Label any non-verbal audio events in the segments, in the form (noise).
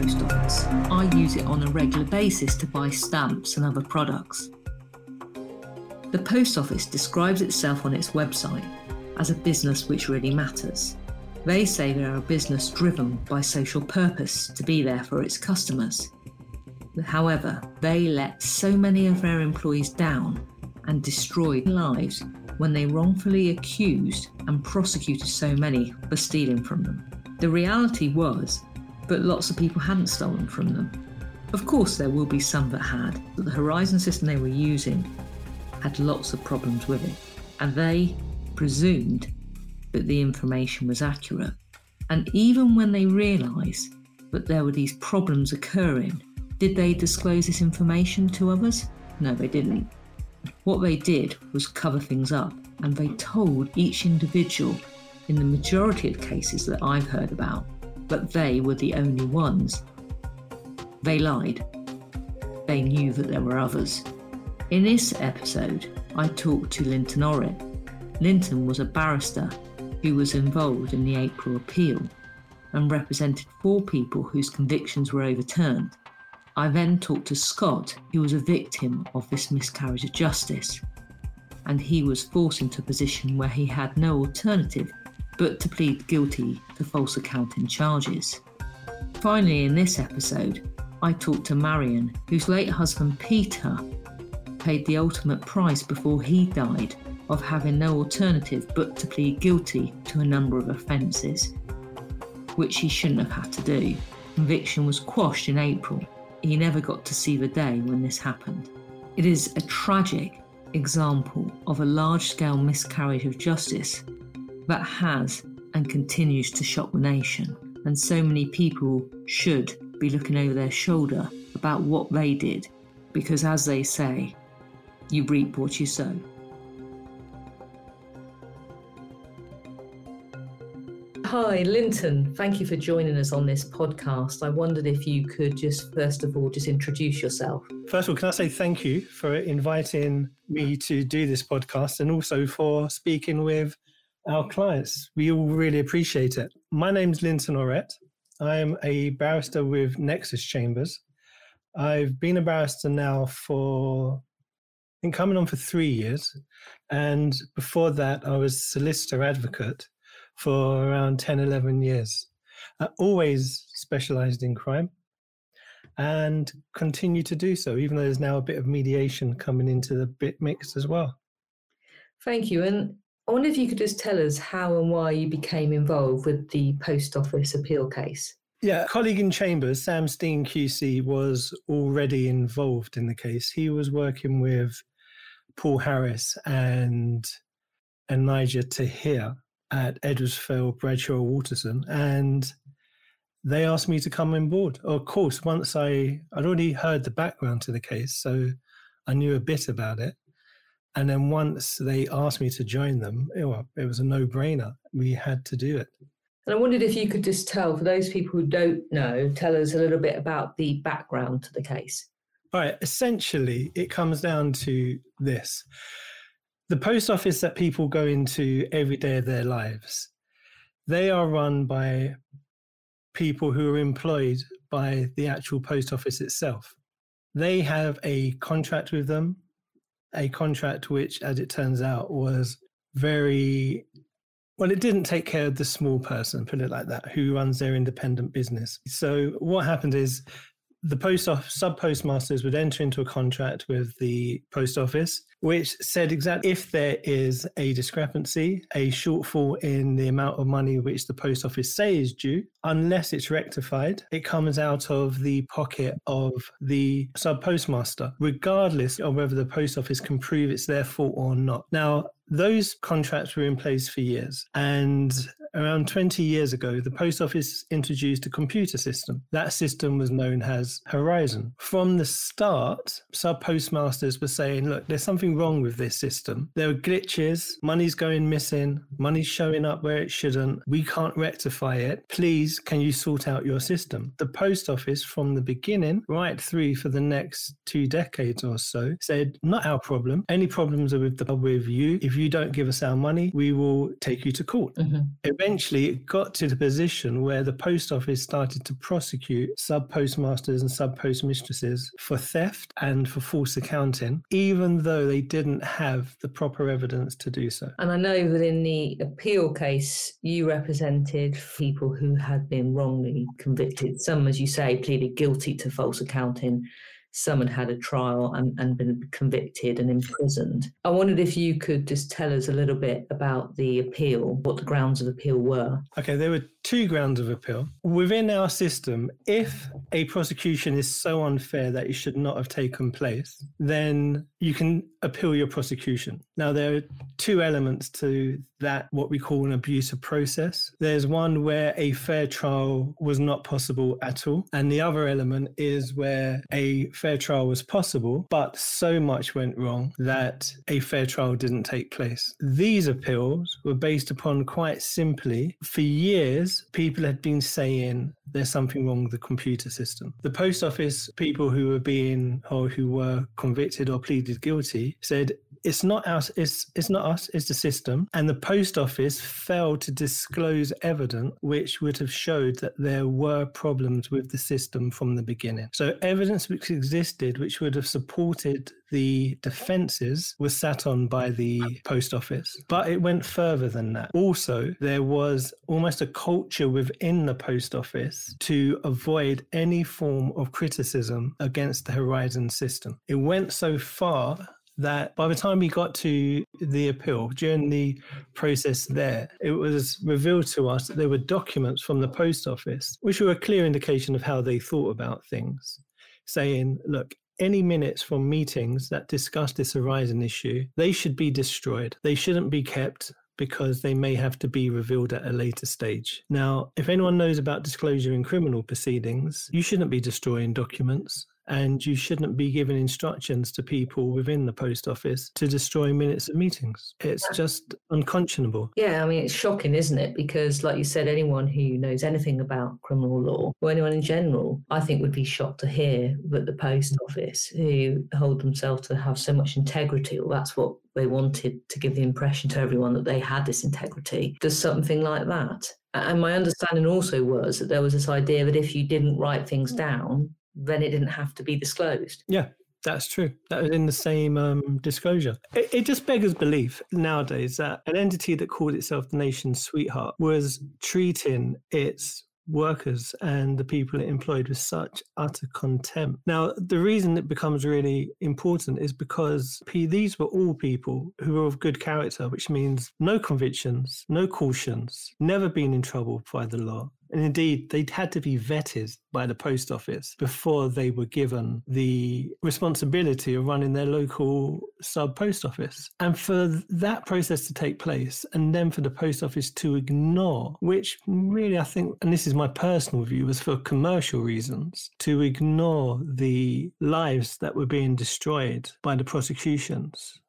post office. I use it on a regular basis to buy stamps and other products. The post office describes itself on its website as a business which really matters. They say they are a business driven by social purpose to be there for its customers. However, they let so many of their employees down and destroyed lives when they wrongfully accused and prosecuted so many for stealing from them. The reality was, but lots of people hadn't stolen from them. Of course, there will be some that had, but the Horizon system they were using had lots of problems with it, and they presumed that the information was accurate. And even when they realised that there were these problems occurring, did they disclose this information to others? No, they didn't. What they did was cover things up, and they told each individual, in the majority of cases that I've heard about, that they were the only ones. They lied. They knew that there were others. In this episode, I talked to Linton Orrit. Linton was a barrister who was involved in the April appeal and represented four people whose convictions were overturned. I then talked to Scott, who was a victim of this miscarriage of justice, and he was forced into a position where he had no alternative but to plead guilty to false accounting charges. Finally, in this episode, I talked to Marion, whose late husband Peter paid the ultimate price before he died of having no alternative but to plead guilty to a number of offences, which he shouldn't have had to do. Conviction was quashed in April he never got to see the day when this happened. It is a tragic example of a large scale miscarriage of justice that has and continues to shock the nation. And so many people should be looking over their shoulder about what they did, because as they say, you reap what you sow. Hi, Linton. Thank you for joining us on this podcast. I wondered if you could just, first of all, just introduce yourself. First of all, can I say thank you for inviting me to do this podcast and also for speaking with our clients. We all really appreciate it. My name is Linton Orrit. I am a barrister with Nexus Chambers. I've been a barrister now for, I think, coming on for three years. And before that, I was solicitor advocate for around 10, 11 years. Uh, always specialized in crime and continue to do so, even though there's now a bit of mediation coming into the bit mix as well. Thank you. And I wonder if you could just tell us how and why you became involved with the post office appeal case. Yeah, colleague in Chambers, Sam Stein QC, was already involved in the case. He was working with Paul Harris and and Tahir at Edward Fail Bradshaw Waterson, and they asked me to come on board. Of course, once I I'd already heard the background to the case, so I knew a bit about it. And then once they asked me to join them, it, it was a no-brainer. We had to do it. And I wondered if you could just tell, for those people who don't know, tell us a little bit about the background to the case. All right. Essentially, it comes down to this the post office that people go into every day of their lives, they are run by people who are employed by the actual post office itself. They have a contract with them, a contract which, as it turns out, was very well, it didn't take care of the small person, put it like that, who runs their independent business. So what happened is the post office sub postmasters would enter into a contract with the post office which said exactly if there is a discrepancy a shortfall in the amount of money which the post office say is due unless it's rectified it comes out of the pocket of the sub postmaster regardless of whether the post office can prove it's their fault or not now those contracts were in place for years. And around 20 years ago, the post office introduced a computer system. That system was known as Horizon. From the start, sub postmasters were saying, look, there's something wrong with this system. There are glitches, money's going missing, money's showing up where it shouldn't. We can't rectify it. Please, can you sort out your system? The post office, from the beginning, right through for the next two decades or so, said, not our problem. Any problems are with the with you. If you don't give us our money, we will take you to court. Mm-hmm. Eventually, it got to the position where the post office started to prosecute sub postmasters and sub postmistresses for theft and for false accounting, even though they didn't have the proper evidence to do so. And I know that in the appeal case, you represented people who had been wrongly convicted. Some, as you say, pleaded guilty to false accounting some had had a trial and, and been convicted and imprisoned. I wondered if you could just tell us a little bit about the appeal, what the grounds of appeal were. Okay, there were two grounds of appeal. Within our system, if a prosecution is so unfair that it should not have taken place, then you can appeal your prosecution. Now, there are two elements to that, what we call an abuse of process. There's one where a fair trial was not possible at all. And the other element is where a fair trial was possible, but so much went wrong that a fair trial didn't take place. These appeals were based upon quite simply, for years, people had been saying there's something wrong with the computer system. The post office people who were being or who were convicted or pleaded guilty said it's not us it's it's not us it's the system and the post office failed to disclose evidence which would have showed that there were problems with the system from the beginning so evidence which existed which would have supported the defences were sat on by the post office. But it went further than that. Also, there was almost a culture within the post office to avoid any form of criticism against the Horizon system. It went so far that by the time we got to the appeal, during the process there, it was revealed to us that there were documents from the post office, which were a clear indication of how they thought about things, saying, look, any minutes from meetings that discuss this Horizon issue, they should be destroyed. They shouldn't be kept because they may have to be revealed at a later stage. Now, if anyone knows about disclosure in criminal proceedings, you shouldn't be destroying documents and you shouldn't be giving instructions to people within the post office to destroy minutes of meetings. It's just unconscionable. Yeah, I mean, it's shocking, isn't it? Because, like you said, anyone who knows anything about criminal law or anyone in general, I think would be shocked to hear that the post mm. office, who hold themselves to have so much integrity, or that's what they wanted to give the impression to everyone that they had this integrity, does something like that. And my understanding also was that there was this idea that if you didn't write things mm. down, then it didn't have to be disclosed. Yeah, that's true. That was in the same um, disclosure. It, it, just beggars belief nowadays that an entity that called itself the nation's sweetheart was treating its workers and the people it employed with such utter contempt. Now, the reason it becomes really important is because these were all people who were of good character, which means no convictions, no cautions, never been in trouble by the law, and indeed, they'd had to be vetted by the post office before they were given the responsibility of running their local sub post office. And for that process to take place, and then for the post office to ignore, which really I think, and this is my personal view, was for commercial reasons, to ignore the lives that were being destroyed by the prosecutions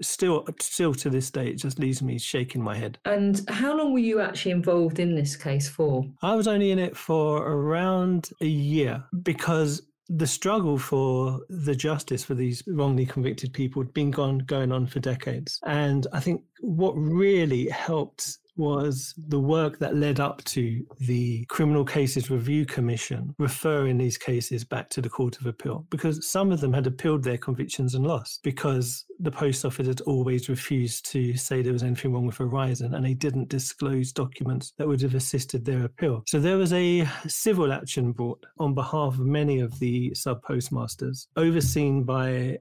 still still to this day it just leaves me shaking my head and how long were you actually involved in this case for i was only in it for around a year because the struggle for the justice for these wrongly convicted people had been gone, going on for decades. And I think what really helped was the work that led up to the Criminal Cases Review Commission referring these cases back to the Court of Appeal because some of them had appealed their convictions and lost because the post office had always refused to say there was anything wrong with Horizon and they didn't disclose documents that would have assisted their appeal. So there was a civil action brought on behalf of many of the sub postmasters, overseen by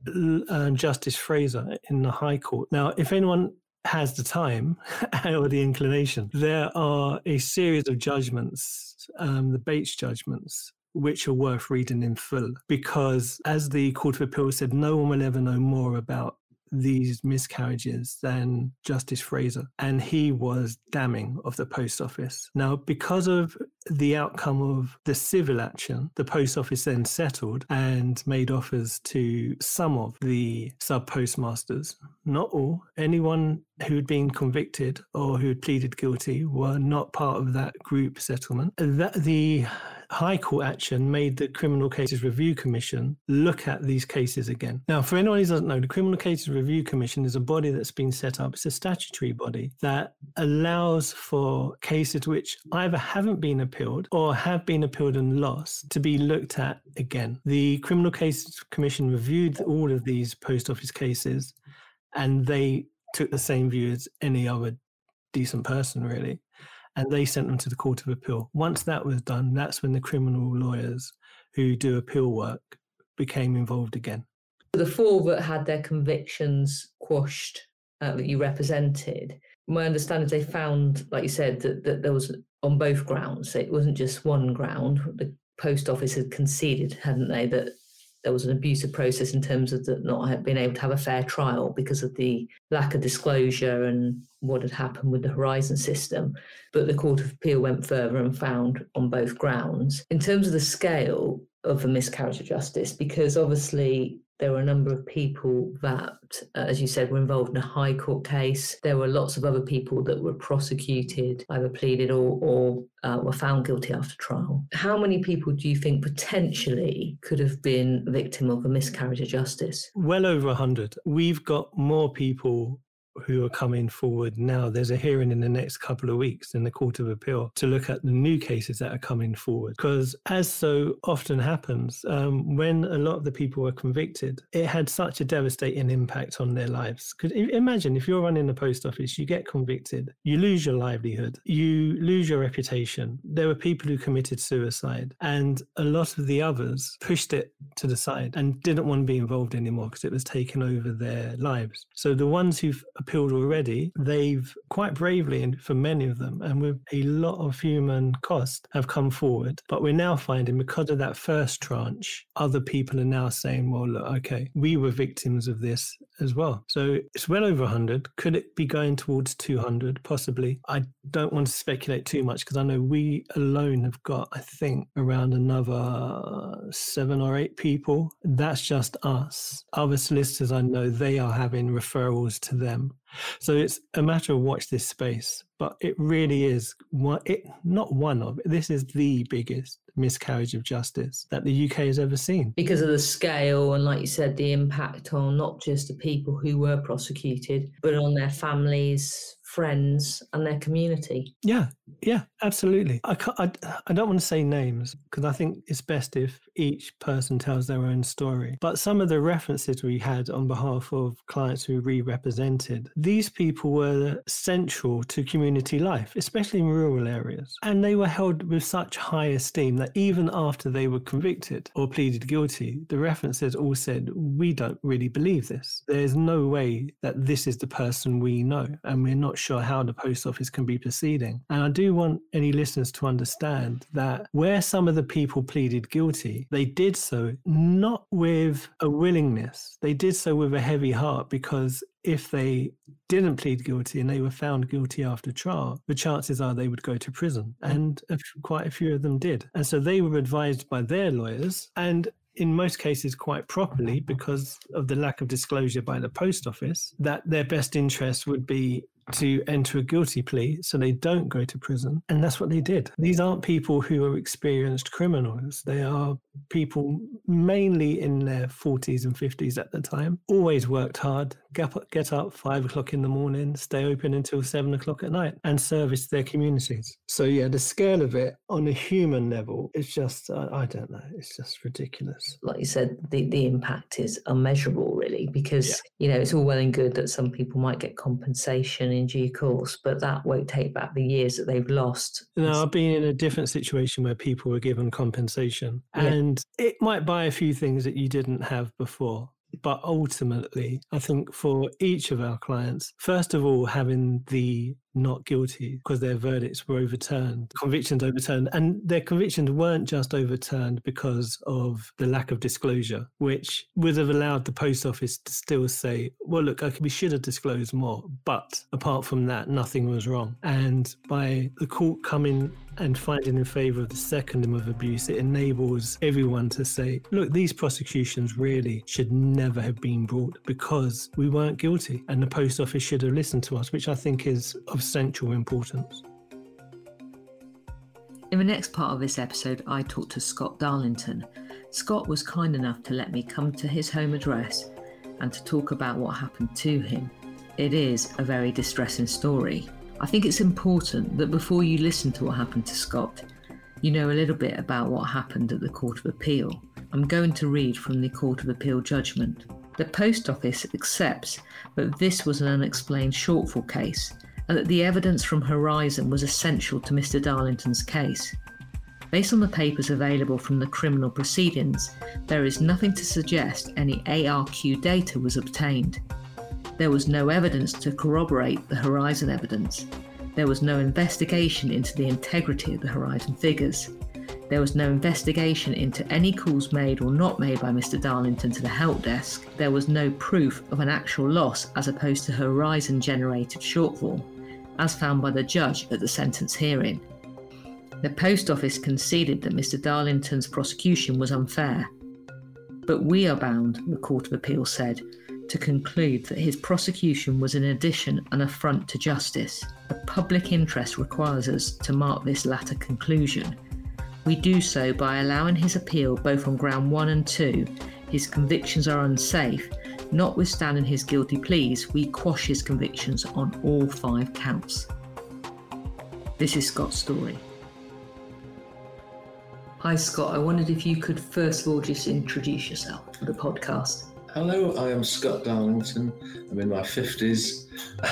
uh, Justice Fraser in the High Court. Now, if anyone has the time (laughs) or the inclination, there are a series of judgments, um, the Bates judgments, which are worth reading in full because, as the Court of Appeal said, no one will ever know more about these miscarriages than Justice Fraser, and he was damning of the post office. Now, because of the outcome of the civil action, the post office then settled and made offers to some of the sub postmasters, not all. Anyone who'd been convicted or who had pleaded guilty were not part of that group settlement. That the High Court action made the Criminal Cases Review Commission look at these cases again. Now, for anyone who doesn't know, the Criminal Cases Review Commission is a body that's been set up. It's a statutory body that allows for cases which either haven't been appealed or have been appealed and lost to be looked at again. The Criminal Cases Commission reviewed all of these post office cases and they took the same view as any other decent person, really and they sent them to the Court of Appeal. Once that was done, that's when the criminal lawyers who do appeal work became involved again. The four that had their convictions quashed uh, that you represented, my understanding is they found, like you said, that, that there was on both grounds. It wasn't just one ground. The post office had conceded, hadn't they, that there was an abuse of process in terms of the, not being able to have a fair trial because of the lack of disclosure and what had happened with the Horizon system. But the Court of Appeal went further and found on both grounds. In terms of the scale of a miscarriage of justice, because obviously there were a number of people that, uh, as you said, were involved in a high court case. There were lots of other people that were prosecuted, either pleaded or, or uh, were found guilty after trial. How many people do you think potentially could have been victim of a miscarriage of justice? Well over 100. We've got more people who are coming forward now. There's a hearing in the next couple of weeks in the Court of Appeal to look at the new cases that are coming forward. Because, as so often happens, um, when a lot of the people were convicted, it had such a devastating impact on their lives. Because imagine if you're running the post office, you get convicted, you lose your livelihood, you lose your reputation. There were people who committed suicide, and a lot of the others pushed it to the side and didn't want to be involved anymore because it was taking over their lives. So the ones who've appealed already, they've quite bravely, and for many of them, and with a lot of human cost, have come forward. But we're now finding because of that first tranche, other people are now saying, well, look, okay, we were victims of this as well. So it's well over 100. Could it be going towards 200? Possibly. I don't want to speculate too much because I know we alone have got, I think, around another seven or eight people. That's just us. Other solicitors I know, they are having referrals to them. So it's a matter of watch this space, but it really is one, it not one of this is the biggest miscarriage of justice that the UK has ever seen. Because of the scale and, like you said, the impact on not just the people who were prosecuted, but on their families, friends and their community. Yeah, yeah, absolutely. I, I, I don't want to say names because I think it's best if each person tells their own story. But some of the references we had on behalf of clients who we represented, these people were central to community life, especially in rural areas. And they were held with such high esteem that even after they were convicted or pleaded guilty, the references all said, We don't really believe this. There's no way that this is the person we know, and we're not sure how the post office can be proceeding. And I do want any listeners to understand that where some of the people pleaded guilty, they did so not with a willingness, they did so with a heavy heart because if they didn't plead guilty and they were found guilty after trial, the chances are they would go to prison. And quite a few of them did. And so they were advised by their lawyers. And in most cases quite properly because of the lack of disclosure by the post office that their best interest would be to enter a guilty plea so they don't go to prison. And that's what they did. These aren't people who are experienced criminals. They are people mainly in their 40s and 50s at the time, always worked hard, get up, get up five o'clock in the morning, stay open until seven o'clock at night, and service their communities. So, yeah, the scale of it on a human level is just, uh, I don't know, it's just ridiculous. Like you said, the, the impact is unmeasurable, really, because, yeah. you know, it's all well and good that some people might get compensation in due course, but that won't take back the years that they've lost. No, I've been in a different situation where people were given compensation. Yeah. And it might buy a few things that you didn't have before. But ultimately, I think for each of our clients, first of all, having the not guilty because their verdicts were overturned, convictions overturned. And their convictions weren't just overturned because of the lack of disclosure, which would have allowed the post office to still say, well, look, we should have disclosed more. But apart from that, nothing was wrong. And by the court coming and finding in favour of the second of abuse, it enables everyone to say, look, these prosecutions really should never have been brought because we weren't guilty and the post office should have listened to us, which I think is of central importance. In the next part of this episode, I talked to Scott Darlington. Scott was kind enough to let me come to his home address and to talk about what happened to him. It is a very distressing story. I think it's important that before you listen to what happened to Scott, you know a little bit about what happened at the Court of Appeal. I'm going to read from the Court of Appeal judgment. The Post Office accepts that this was an unexplained shortfall case and that the evidence from Horizon was essential to Mr. Darlington's case. Based on the papers available from the criminal proceedings, there is nothing to suggest any ARQ data was obtained. There was no evidence to corroborate the Horizon evidence. There was no investigation into the integrity of the Horizon figures. There was no investigation into any calls made or not made by Mr. Darlington to the help desk. There was no proof of an actual loss as opposed to Horizon generated shortfall, as found by the judge at the sentence hearing. The post office conceded that Mr. Darlington's prosecution was unfair. But we are bound, the Court of Appeal said, to conclude that his prosecution was in addition an affront to justice. The public interest requires us to mark this latter conclusion. We do so by allowing his appeal both on ground 1 and 2. His convictions are unsafe. Notwithstanding his guilty pleas, we quash his convictions on all five counts. This is Scott's story. Hi, Scott. I wondered if you could first of all just introduce yourself for the podcast. Hello, I am Scott Darlington. I'm in my 50s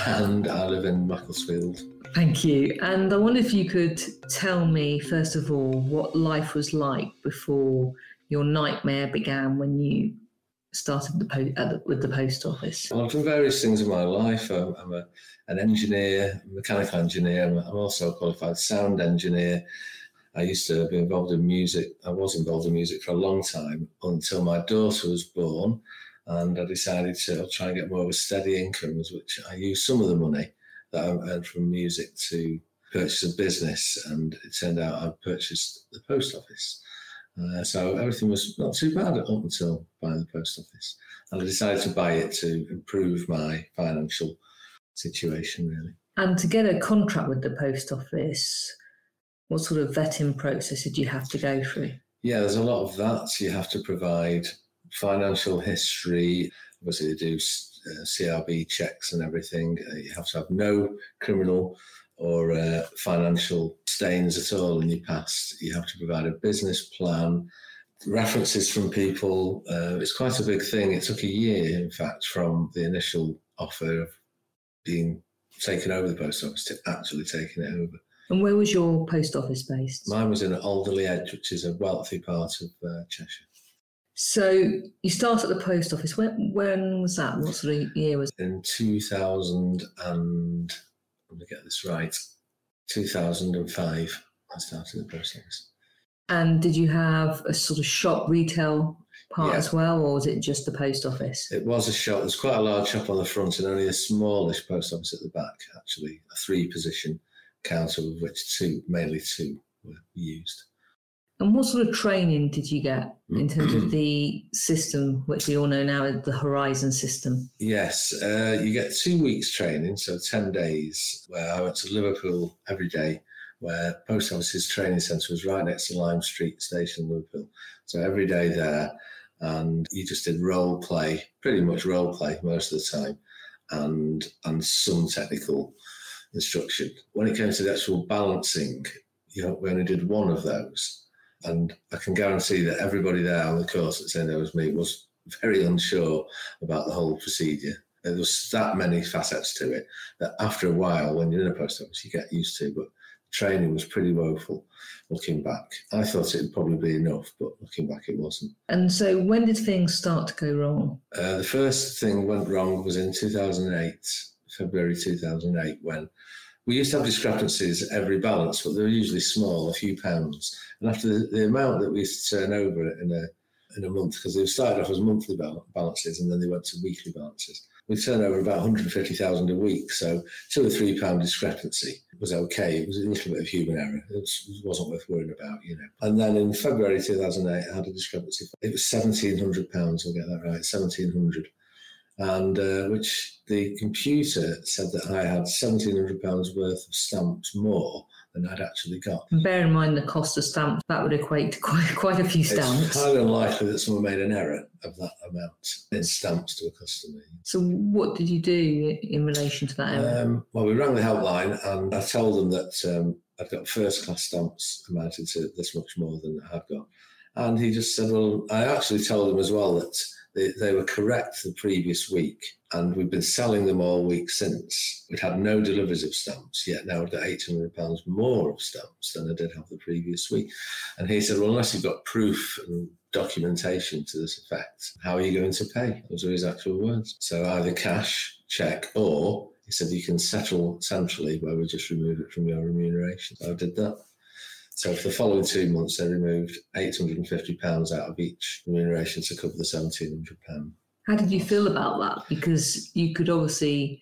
and I live in Macclesfield. Thank you. And I wonder if you could tell me, first of all, what life was like before your nightmare began when you started the po- uh, the, with the post office? Well, I've done various things in my life. I'm, I'm a, an engineer, mechanical engineer. I'm, I'm also a qualified sound engineer. I used to be involved in music. I was involved in music for a long time until my daughter was born and I decided to try and get more of a steady income, which I used some of the money that I earned from music to purchase a business, and it turned out I purchased the post office. Uh, so everything was not too bad up until buying the post office, and I decided to buy it to improve my financial situation, really. And to get a contract with the post office, what sort of vetting process did you have to go through? Yeah, there's a lot of that. You have to provide financial history. Obviously, they do uh, CRB checks and everything. Uh, you have to have no criminal or uh, financial stains at all in your past. You have to provide a business plan, references from people. Uh, it's quite a big thing. It took a year, in fact, from the initial offer of being taken over the post office to actually taking it over. And where was your post office based? Mine was in Alderley Edge, which is a wealthy part of uh, Cheshire. So you start at the post office. When when was that? What sort of year was? it? In two thousand let me get this right. Two thousand and five. I started the post office. And did you have a sort of shop retail part yeah. as well, or was it just the post office? It was a shop. There's quite a large shop on the front and only a smallish post office at the back. Actually, a three position counter, of which two, mainly two, were used. And what sort of training did you get in terms of the system, which we all know now is the Horizon system? Yes, uh, you get two weeks training, so 10 days, where I went to Liverpool every day, where Post Office's training centre was right next to Lime Street Station, Liverpool. So every day there, and you just did role play, pretty much role play most of the time, and and some technical instruction. When it came to the actual balancing, you know, we only did one of those and I can guarantee that everybody there on the course that said there was me was very unsure about the whole procedure. There was that many facets to it that after a while, when you're in a post office, you get used to. But training was pretty woeful looking back. I thought it would probably be enough, but looking back, it wasn't. And so, when did things start to go wrong? Uh, the first thing went wrong was in 2008, February 2008, when we used to have discrepancies every balance, but they were usually small, a few pounds. And after the, the amount that we used to turn over in a in a month, because they started off as monthly balances and then they went to weekly balances we turned over about 150,000 a week. So two or three pound discrepancy was okay. It was a little bit of human error. It wasn't worth worrying about, you know. And then in February 2008, I had a discrepancy. It was 1,700 pounds. I'll get that right. 1,700. And uh, which the computer said that I had 1,700 pounds worth of stamps more than I'd actually got. And bear in mind the cost of stamps, that would equate to (laughs) quite, quite a few stamps. It's highly unlikely that someone made an error of that amount in stamps to a customer. So, what did you do in relation to that error? Um, well, we rang the helpline and I told them that um, I'd got first class stamps amounted to this much more than I had got. And he just said, Well, I actually told him as well that they, they were correct the previous week, and we've been selling them all week since. We'd had no deliveries of stamps, yet now I've got £800 more of stamps than I did have the previous week. And he said, Well, unless you've got proof and documentation to this effect, how are you going to pay? Those are his actual words. So either cash, check, or he said you can settle centrally where we just remove it from your remuneration. So I did that. So for the following two months, they removed £850 out of each remuneration to cover the £1,700. How did you feel about that? Because you could obviously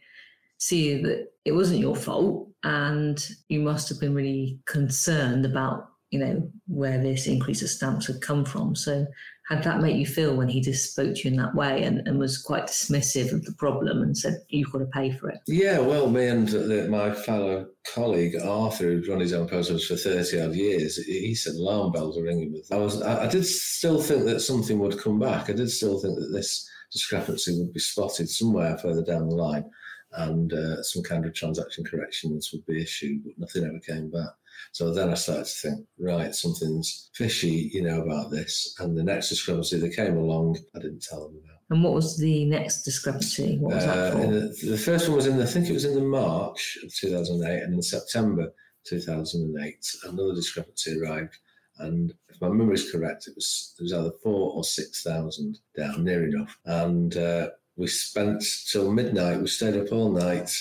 see that it wasn't your fault and you must have been really concerned about, you know, where this increase of stamps had come from. So how did that make you feel when he just spoke to you in that way and, and was quite dismissive of the problem and said, you've got to pay for it? Yeah, well, me and uh, the, my fellow colleague Arthur, who'd run his own post office for 30 odd years, he said alarm bells are ringing with. I was, I, I did still think that something would come back. I did still think that this discrepancy would be spotted somewhere further down the line and uh, some kind of transaction corrections would be issued, but nothing ever came back. So then I started to think, right, something's fishy, you know, about this. And the next discrepancy that came along, I didn't tell them about. And what was the next discrepancy? What was uh, that for? The, the, first one was in, I think it was in the March of 2008, and in September 2008, another discrepancy arrived. And if my memory is correct, it was it was either four or six thousand down, near enough. And uh, we spent till midnight. We stayed up all night.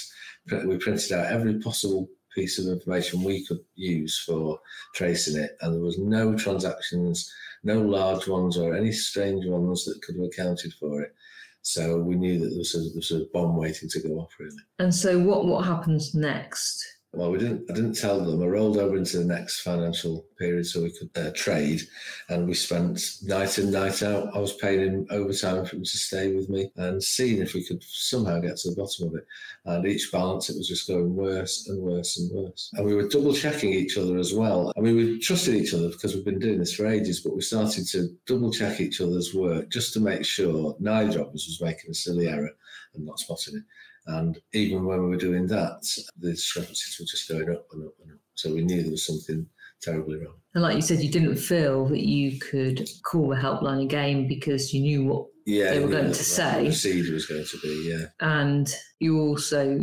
We printed out every possible piece of information we could use for tracing it, and there was no transactions, no large ones or any strange ones that could have accounted for it. So we knew that there was a, there was a bomb waiting to go off, really. And so, what what happens next? Well, we didn't. I didn't tell them. I rolled over into the next financial period so we could uh, trade, and we spent night in night out. I was paying him overtime for him to stay with me and seeing if we could somehow get to the bottom of it. And each balance, it was just going worse and worse and worse. And we were double checking each other as well. I mean, we trusted each other because we've been doing this for ages, but we started to double check each other's work just to make sure neither of us was making a silly error and not spotting it. And even when we were doing that, the discrepancies were just going up and up and up. So we knew there was something terribly wrong. And like you said, you didn't feel that you could call the helpline again because you knew what yeah, they were going to say. The procedure was going to be, yeah. And you also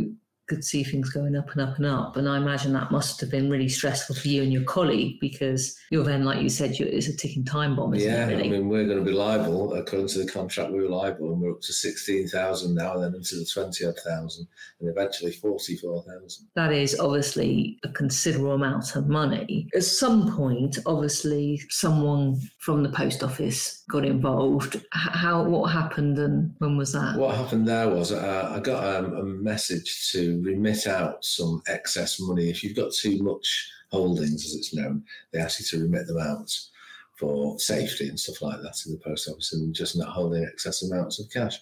could see things going up and up and up. And I imagine that must have been really stressful for you and your colleague because you're then, like you said, it's a ticking time bomb, yeah, it? Really? I mean, we're going to be liable according to the contract. We were liable, and we're up to sixteen thousand now, and then into the twenty odd thousand, and eventually forty-four thousand. That is obviously a considerable amount of money. At some point, obviously, someone from the post office got involved. How what happened, and when was that? What happened there was uh, I got um, a message to remit out some excess money. If you've got too much holdings, as it's known, they ask you to remit them out for safety and stuff like that in the post office and just not holding excess amounts of cash.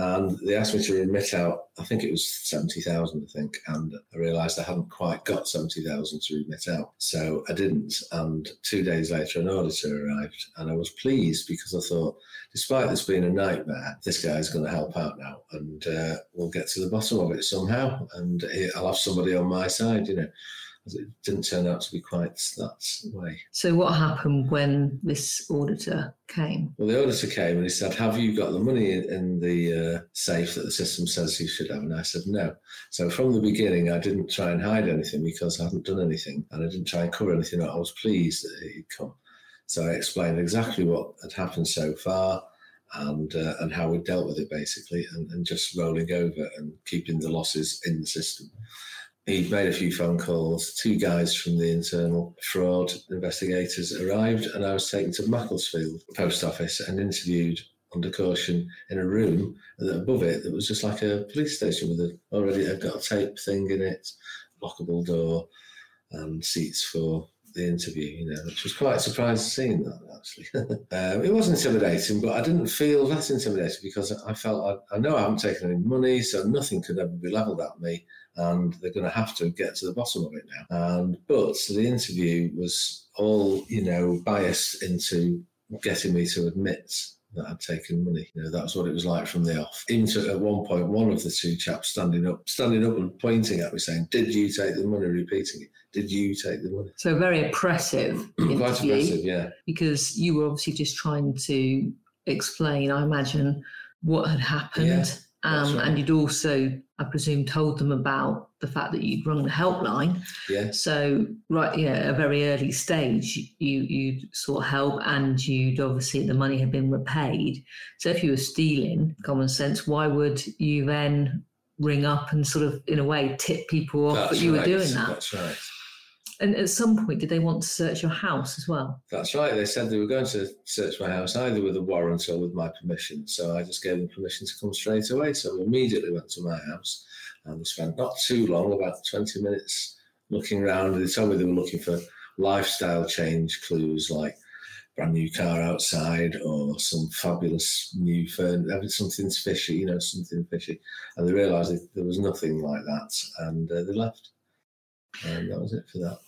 And they asked me to remit out, I think it was 70,000, I think. And I realised I hadn't quite got 70,000 to remit out. So I didn't. And two days later, an auditor arrived. And I was pleased because I thought, despite this being a nightmare, this guy's going to help out now. And uh, we'll get to the bottom of it somehow. And I'll have somebody on my side, you know it didn't turn out to be quite that way. So, what happened when this auditor came? Well, the auditor came and he said, Have you got the money in, in the uh, safe that the system says you should have? And I said, No. So, from the beginning, I didn't try and hide anything because I hadn't done anything and I didn't try and cover anything. I was pleased that he'd come. So, I explained exactly what had happened so far and uh, and how we dealt with it basically, and, and just rolling over and keeping the losses in the system. He'd made a few phone calls. Two guys from the internal fraud investigators arrived, and I was taken to Macclesfield post office and interviewed under caution in a room above it that was just like a police station with a already a got a tape thing in it, lockable door, and seats for the interview. You know, which was quite surprised seeing that actually. (laughs) um, it was intimidating, but I didn't feel that intimidated because I felt I, I know I haven't taken any money, so nothing could ever be levelled at me and they're going to have to get to the bottom of it now. And but the interview was all you know biased into getting me to admit that I'd taken money. You know, that's what it was like from the off. Even to, at one point, one of the two chaps standing up, standing up and pointing at me, saying, "Did you take the money?" Repeating it, "Did you take the money?" So very oppressive (clears throat) Quite interview aggressive, yeah. because you were obviously just trying to explain, I imagine, what had happened. Yeah, um, right. And you'd also, I presume, told them about the fact that you'd rung the helpline. Yeah, So, right, yeah, at a very early stage, you you sought help, and you'd obviously the money had been repaid. So, if you were stealing, common sense, why would you then ring up and sort of, in a way, tip people off that's that you right. were doing that? That's right. And at some point, did they want to search your house as well? That's right. They said they were going to search my house either with a warrant or with my permission. So I just gave them permission to come straight away. So we immediately went to my house and we spent not too long, about 20 minutes, looking around. They told me they were looking for lifestyle change clues like brand new car outside or some fabulous new furniture, something fishy, you know, something fishy. And they realised there was nothing like that and uh, they left. And that was it for that.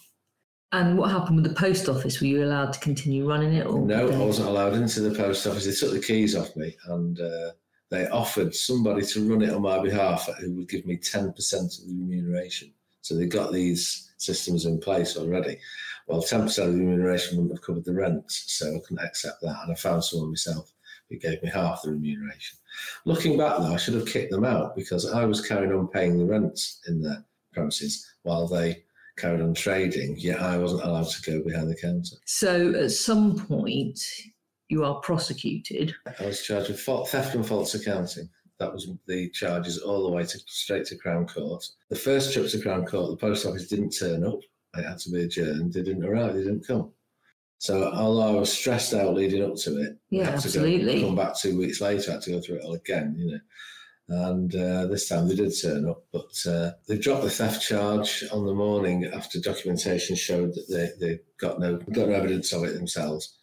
And what happened with the post office? Were you allowed to continue running it? Or No, I wasn't allowed into the post office. They took the keys off me and uh, they offered somebody to run it on my behalf who would give me 10% of the remuneration. So they got these systems in place already. Well, 10% of the remuneration wouldn't have covered the rent, so I couldn't accept that. And I found someone myself who gave me half the remuneration. Looking back, though, I should have kicked them out because I was carrying on paying the rent in their premises while they carried on trading, yet I wasn't allowed to go behind the counter. So at some point, you are prosecuted. I was charged with theft and false accounting. That was the charges all the way to straight to Crown Court. The first trip to Crown Court, the post office didn't turn up. It had to be adjourned. They didn't arrive. They didn't come. So although I was stressed out leading up to it, I Yeah, had to absolutely. Go, come back two weeks later. I had to go through it all again. You know. And uh, this time they did turn up, but uh, they dropped the theft charge on the morning after documentation showed that they, they got no got no evidence of it themselves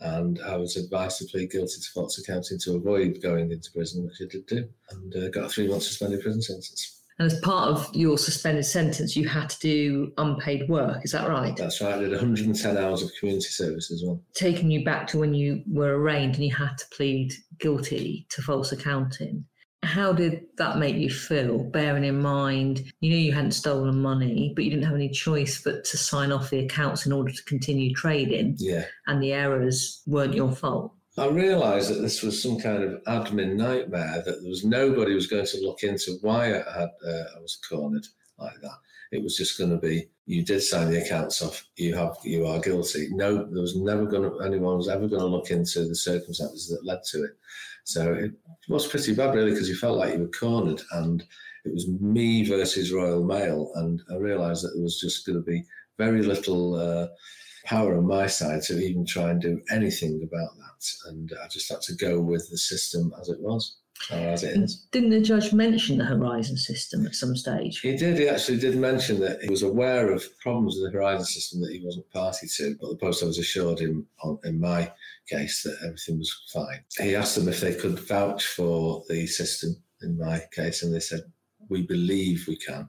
and I was advised to plead guilty to false accounting to avoid going into prison, which I did do, and uh, got a three month suspended prison sentence. And as part of your suspended sentence, you had to do unpaid work. Is that right? That's right. I did 110 hours of community service as well. Taking you back to when you were arraigned and you had to plead guilty to false accounting. How did that make you feel, bearing in mind you knew you hadn't stolen money, but you didn't have any choice but to sign off the accounts in order to continue trading, Yeah. and the errors weren't your fault? I realised that this was some kind of admin nightmare. That there was nobody was going to look into why I had uh, I was cornered like that. It was just going to be you did sign the accounts off. You have you are guilty. No, there was never going to anyone was ever going to look into the circumstances that led to it. So it was pretty bad, really, because you felt like you were cornered, and it was me versus Royal Mail, and I realised that there was just going to be very little uh, power on my side to even try and do anything about that, and I just had to go with the system as it was, or as it is. Didn't the judge mention the Horizon system at some stage? He did. He actually did mention that he was aware of problems with the Horizon system that he wasn't party to, but the post office assured him, on, in my case, that everything was fine. He asked them if they could vouch for the system in my case, and they said, "We believe we can."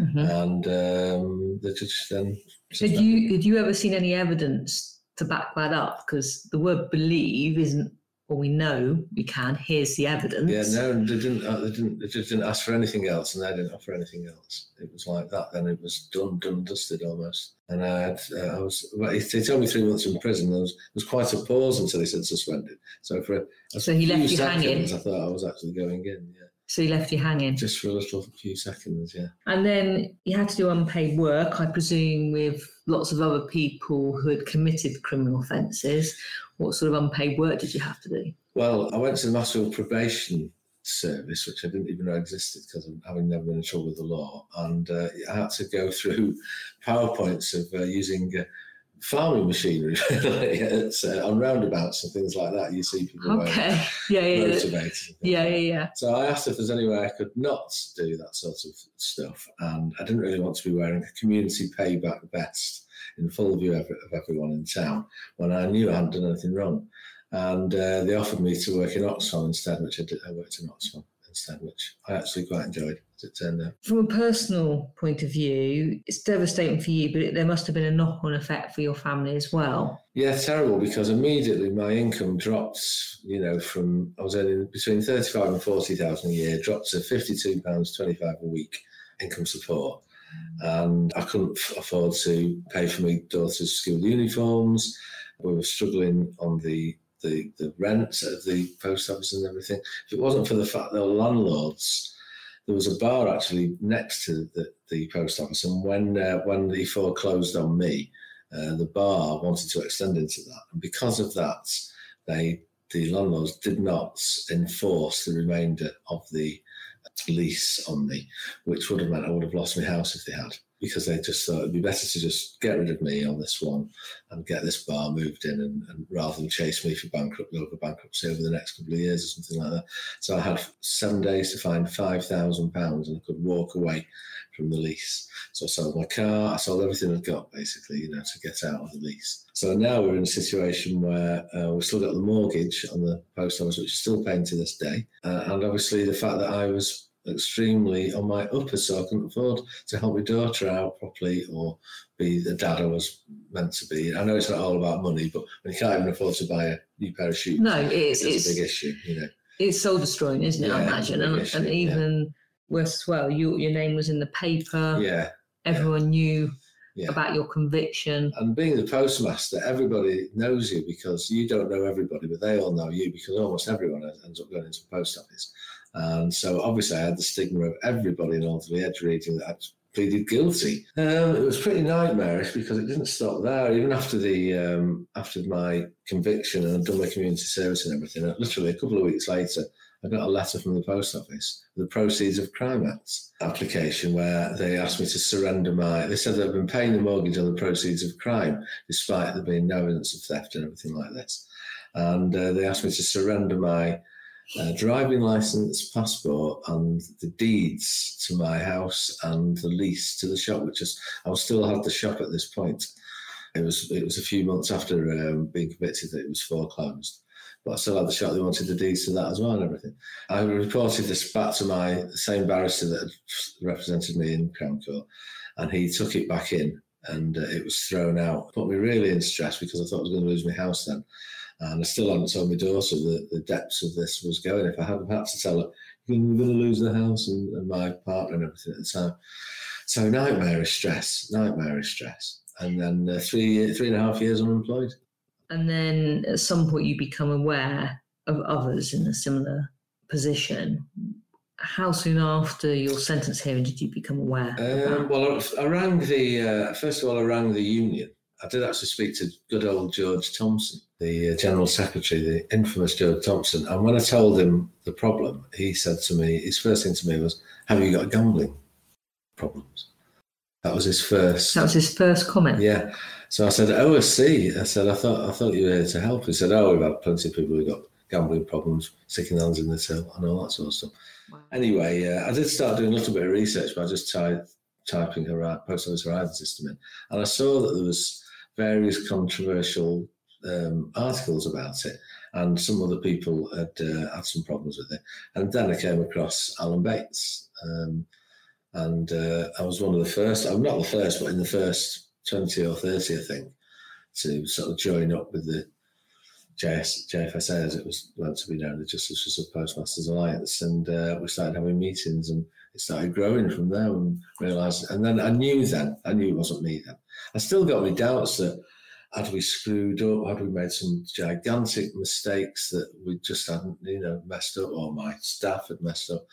Mhm. And um, the judge then. Had you had you ever seen any evidence to back that up? Because the word "believe" isn't. Well, we know we can. Here's the evidence. Yeah, no, they didn't. Uh, they didn't. They just didn't ask for anything else, and they didn't offer anything else. It was like that. Then it was done, done, dusted almost. And I had, uh, I was. Well, he- they told me three months in prison. There was, there was quite a pause until he said suspended. So for a, So he few left you seconds, hanging? I thought I was actually going in. So he left you hanging. just for a little few seconds. Yeah. And then you had to do unpaid work, I presume, with lots of other people who had committed criminal offences. What sort of unpaid work did you have to do? Well, I went to the Macclesfield probation service, which I didn't even know existed because of having never been in trouble with the law. And uh, I had to go through (laughs) PowerPoints of uh, using uh, farming machinery (laughs) uh, on roundabouts and things like that. You see people okay. yeah, yeah, motivators. Yeah, yeah, yeah. So I asked if there's any way I could not do that sort of stuff, and I didn't really want to be wearing a community payback vest in full view of, of everyone in town when I knew I hadn't done anything wrong. And uh, they offered me to work in Oxfam instead, which I, did, I worked in Oxfam which I actually quite enjoyed as it turned out. From a personal point of view, it's devastating for you, but it, there must have been a knock on effect for your family as well. Yeah, terrible because immediately my income drops, you know, from I was earning between 35 and 40,000 a year, dropped to £52.25 a week income support. And I couldn't afford to pay for my daughter's school uniforms. We were struggling on the the, the rent of the post office and everything. If it wasn't for the fact that the landlords, there was a bar actually next to the, the post office, and when uh, when the foreclosed on me, uh, the bar wanted to extend into that, and because of that, they the landlords did not enforce the remainder of the lease on me, which would have meant I would have lost my house if they had because they just thought it'd be better to just get rid of me on this one and get this bar moved in and, and rather than chase me for bankrupt over bankruptcy over the next couple of years or something like that. So I had seven days to find five thousand pounds and I could walk away from the lease. So I sold my car, I sold everything I'd got basically, you know, to get out of the lease. So now we're in a situation where uh, we've still got the mortgage on the post office, which is still paying to this day. Uh, and obviously the fact that I was extremely on my upper, so I couldn't afford to help my daughter out properly or be the dad I was meant to be. I know it's not all about money, but when you can't even afford to buy a new pair of shoes, no, it's, it's, it's a big issue, you know. It's soul destroying, isn't it? Yeah, I imagine, and, issue, and, even yeah. worse as well, you, your name was in the paper. Yeah, everyone yeah. knew. About your conviction. And being the postmaster, everybody knows you because you don't know everybody, but they all know you because almost everyone ends up going into the post office. And so obviously I had the stigma of everybody in Alderley Edge reading that I'd pleaded guilty. Um, it was pretty nightmarish because it didn't stop there. Even after the um, after my conviction and I'd done my community service and everything, literally a couple of weeks later, I got a letter from the post office, the Proceeds of Crime Act application, where they asked me to surrender my. They said they've been paying the mortgage on the proceeds of crime, despite there being no evidence of theft and everything like this. And uh, they asked me to surrender my driving license, passport, and the deeds to my house and the lease to the shop, which is I still had the shop at this point. It was it was a few months after um, being convicted that it was foreclosed, but I still had the shop. They wanted the deeds to that as well and everything. I reported this back to my same barrister that had represented me in Crown Court, and he took it back in and uh, it was thrown out. Put me really in stress because I thought I was going to lose my house then. And I still haven't told my daughter the, the depths of this was going. If I hadn't had to tell her, you're going to lose the house and, and my partner and everything at the time. So nightmarish stress, nightmarish stress. And then uh, three, three and a half years unemployed. And then at some point you become aware of others in a similar position. How soon after your sentence hearing did you become aware? Um, well, I rang the, uh, first of all, I rang the union I did actually speak to good old George Thomson, the uh, General Secretary, the infamous George Thomson. And when I told him the problem, he said to me, his first thing to me was, Have you got gambling problems? That was his first. That was his first comment. Yeah. So I said, "Oh, I see." I said, "I thought I thought you were here to help." He said, "Oh, we've had plenty of people who got gambling problems, sticking hands in the till, and all that sort of stuff." Wow. Anyway, uh, I did start doing a little bit of research by just ty- typing her post office horizon system in, and I saw that there was various controversial um, articles about it, and some other people had uh, had some problems with it. And then I came across Alan Bates, um, and uh, I was one of the first. I'm not the first, but in the first twenty or thirty, I think, to sort of join up with the JS, JFSA, as it was meant to be known, the Justice of Postmasters Alliance, and uh, we started having meetings, and it started growing from there. And realised, and then I knew then, I knew it wasn't me then. I still got my doubts that had we screwed up, had we made some gigantic mistakes that we just hadn't, you know, messed up, or my staff had messed up.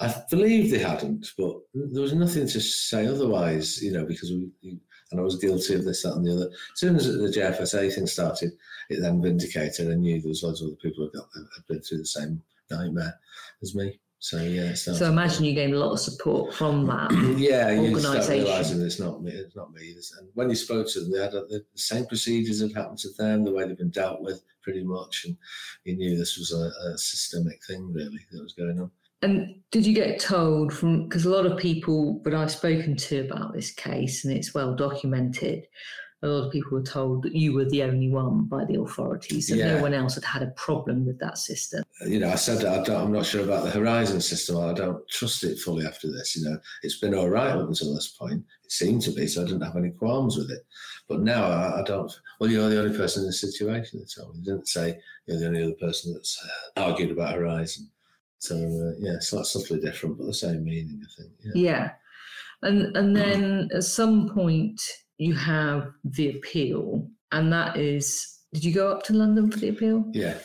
I believe they hadn't, but there was nothing to say otherwise, you know, because we, and I was guilty of this, that, and the other. As soon as the JFSA thing started, it then vindicated. I knew there was loads of other people who had been through the same nightmare as me. So yeah. So imagine you gained a lot of support from mm, that. Mm, yeah, you start realizing it's not me. It's not me. And when you spoke to them, they had the same procedures had happened to them, the way they've been dealt with, pretty much, and you knew this was a, a systemic thing really that was going on. And did you get told from because a lot of people that I've spoken to about this case, and it's well documented, a lot of people were told that you were the only one by the authorities, and yeah. no one else had had a problem with that system. You know, I said I am not sure about the Horizon system. I don't trust it fully after this. You know, it's been all right up until this point. It seemed to be, so I didn't have any qualms with it. But now I, I don't. Well, you're the only person in the situation. They told me. They didn't say you're the only other person that's uh, argued about Horizon. So uh, yeah, so that's subtly different, but the same meaning, I think. Yeah. yeah. And and then at some point you have the appeal, and that is did you go up to London for the appeal? Yeah.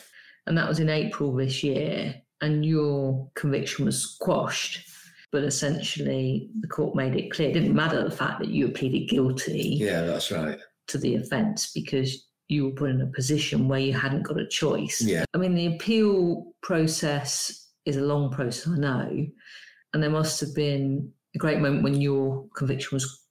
And that was in April this year, and your conviction was quashed. But essentially, the court made it clear it didn't matter the fact that you pleaded guilty. Yeah, that's right. To the offence because you were put in a position where you hadn't got a choice. Yeah. I mean, the appeal process is a long process, I know. And there must have been a great moment when your conviction was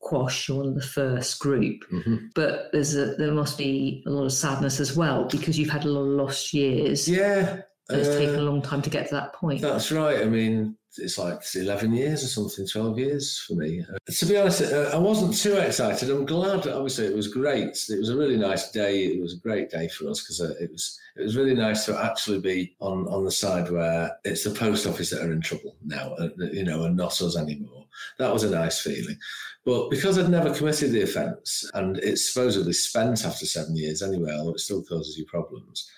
you're one of the first group. Mm-hmm. But there's a, there must be a lot of sadness as well because you've had a lot of lost years. Yeah. It's uh, taken a long time to get to that point. That's right. I mean, it's like 11 years or something, 12 years for me. Uh, to be honest, uh, I wasn't too excited. I'm glad, obviously, it was great. It was a really nice day. It was a great day for us because uh, it was it was really nice to actually be on, on the side where it's the post office that are in trouble now, uh, you know, and not us anymore. That was a nice feeling. But because I'd never committed the offence and it's supposedly spent after seven years anyway, although it still causes you problems,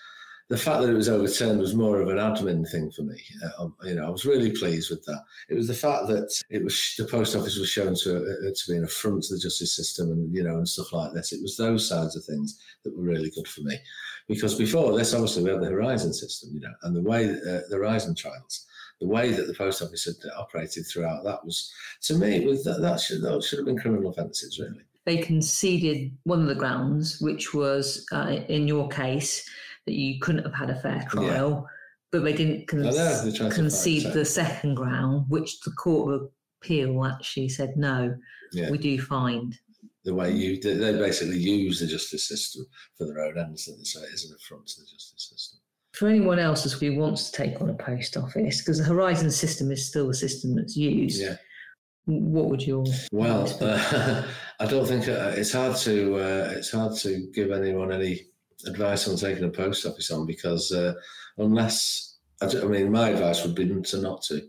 the fact that it was overturned was more of an admin thing for me. Uh, um, you know, I was really pleased with that. It was the fact that it was the post office was shown to uh, to be an affront to the justice system, and you know, and stuff like this. It was those sides of things that were really good for me, because before this, obviously, we had the Horizon system, you know, and the way uh, the Horizon trials. The way that the post office had operated throughout that was, to me, was that, that should that should have been criminal offences, really. They conceded one of the grounds, which was, uh, in your case, that you couldn't have had a fair trial, yeah. but they didn't con- they concede the second ground, which the Court of Appeal actually said no, yeah. we do find. The way you they basically use the justice system for their own ends, and so it is an affront to the justice system. For anyone else who wants to take on a post office, because the Horizon system is still the system that's used. Yeah. What would your well? Uh, (laughs) I don't think uh, it's hard to uh, it's hard to give anyone any advice on taking a post office on because uh, unless I, I, mean my advice would be to not to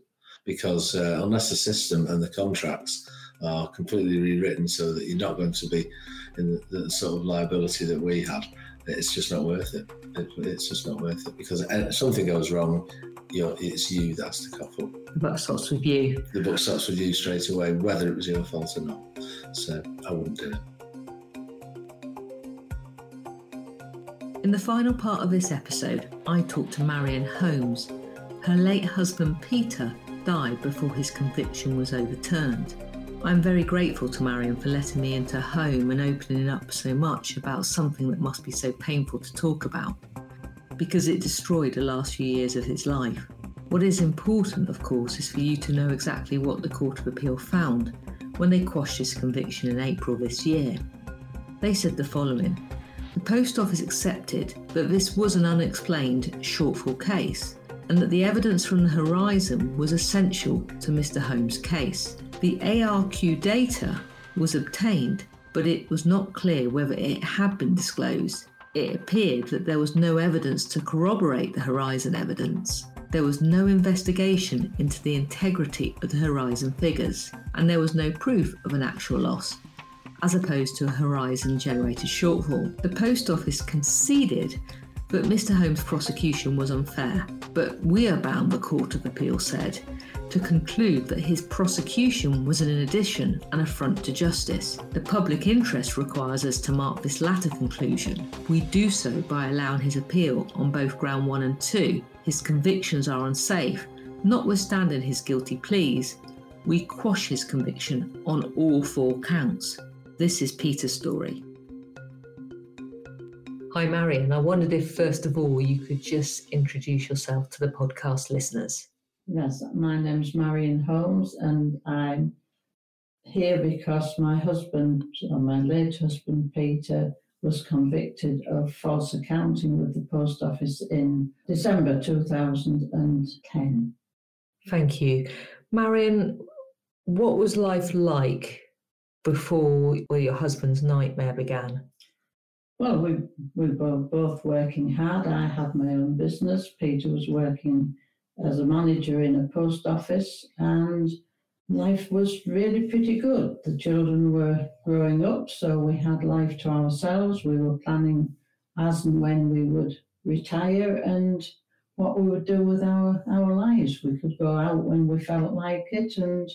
because uh, unless the system and the contracts are completely rewritten so that you're not going to be in the, the sort of liability that we had, it's just not worth it. it it's just not worth it because if something goes wrong, you it's you that has to cough up. The buck stops with you. The buck stops with you straight away, whether it was your fault or not. So I wouldn't do it. In the final part of this episode, I talked to Marion Holmes. Her late husband Peter died before his conviction was overturned. I'm very grateful to Marion for letting me into her home and opening up so much about something that must be so painful to talk about, because it destroyed the last few years of his life. What is important, of course, is for you to know exactly what the Court of Appeal found when they quashed his conviction in April this year. They said the following the Post Office accepted that this was an unexplained shortfall case and that the evidence from the Horizon was essential to Mr. Holmes' case. The ARQ data was obtained, but it was not clear whether it had been disclosed. It appeared that there was no evidence to corroborate the Horizon evidence. There was no investigation into the integrity of the Horizon figures, and there was no proof of an actual loss as opposed to a Horizon generated shortfall. The Post Office conceded that Mr. Holmes' prosecution was unfair, but we are bound, the Court of Appeal said, to conclude that his prosecution was an addition and affront to justice. The public interest requires us to mark this latter conclusion. We do so by allowing his appeal on both ground 1 and 2. His convictions are unsafe, notwithstanding his guilty pleas. We quash his conviction on all four counts. This is Peter's story. Hi, Marion. I wondered if, first of all, you could just introduce yourself to the podcast listeners. Yes, my name's Marion Holmes, and I'm here because my husband, or my late husband Peter, was convicted of false accounting with the post office in December 2010. Thank you. Marion, what was life like before well, your husband's nightmare began? Well, we, we were both working hard. I had my own business. Peter was working as a manager in a post office, and life was really pretty good. The children were growing up, so we had life to ourselves. We were planning as and when we would retire and what we would do with our, our lives. We could go out when we felt like it and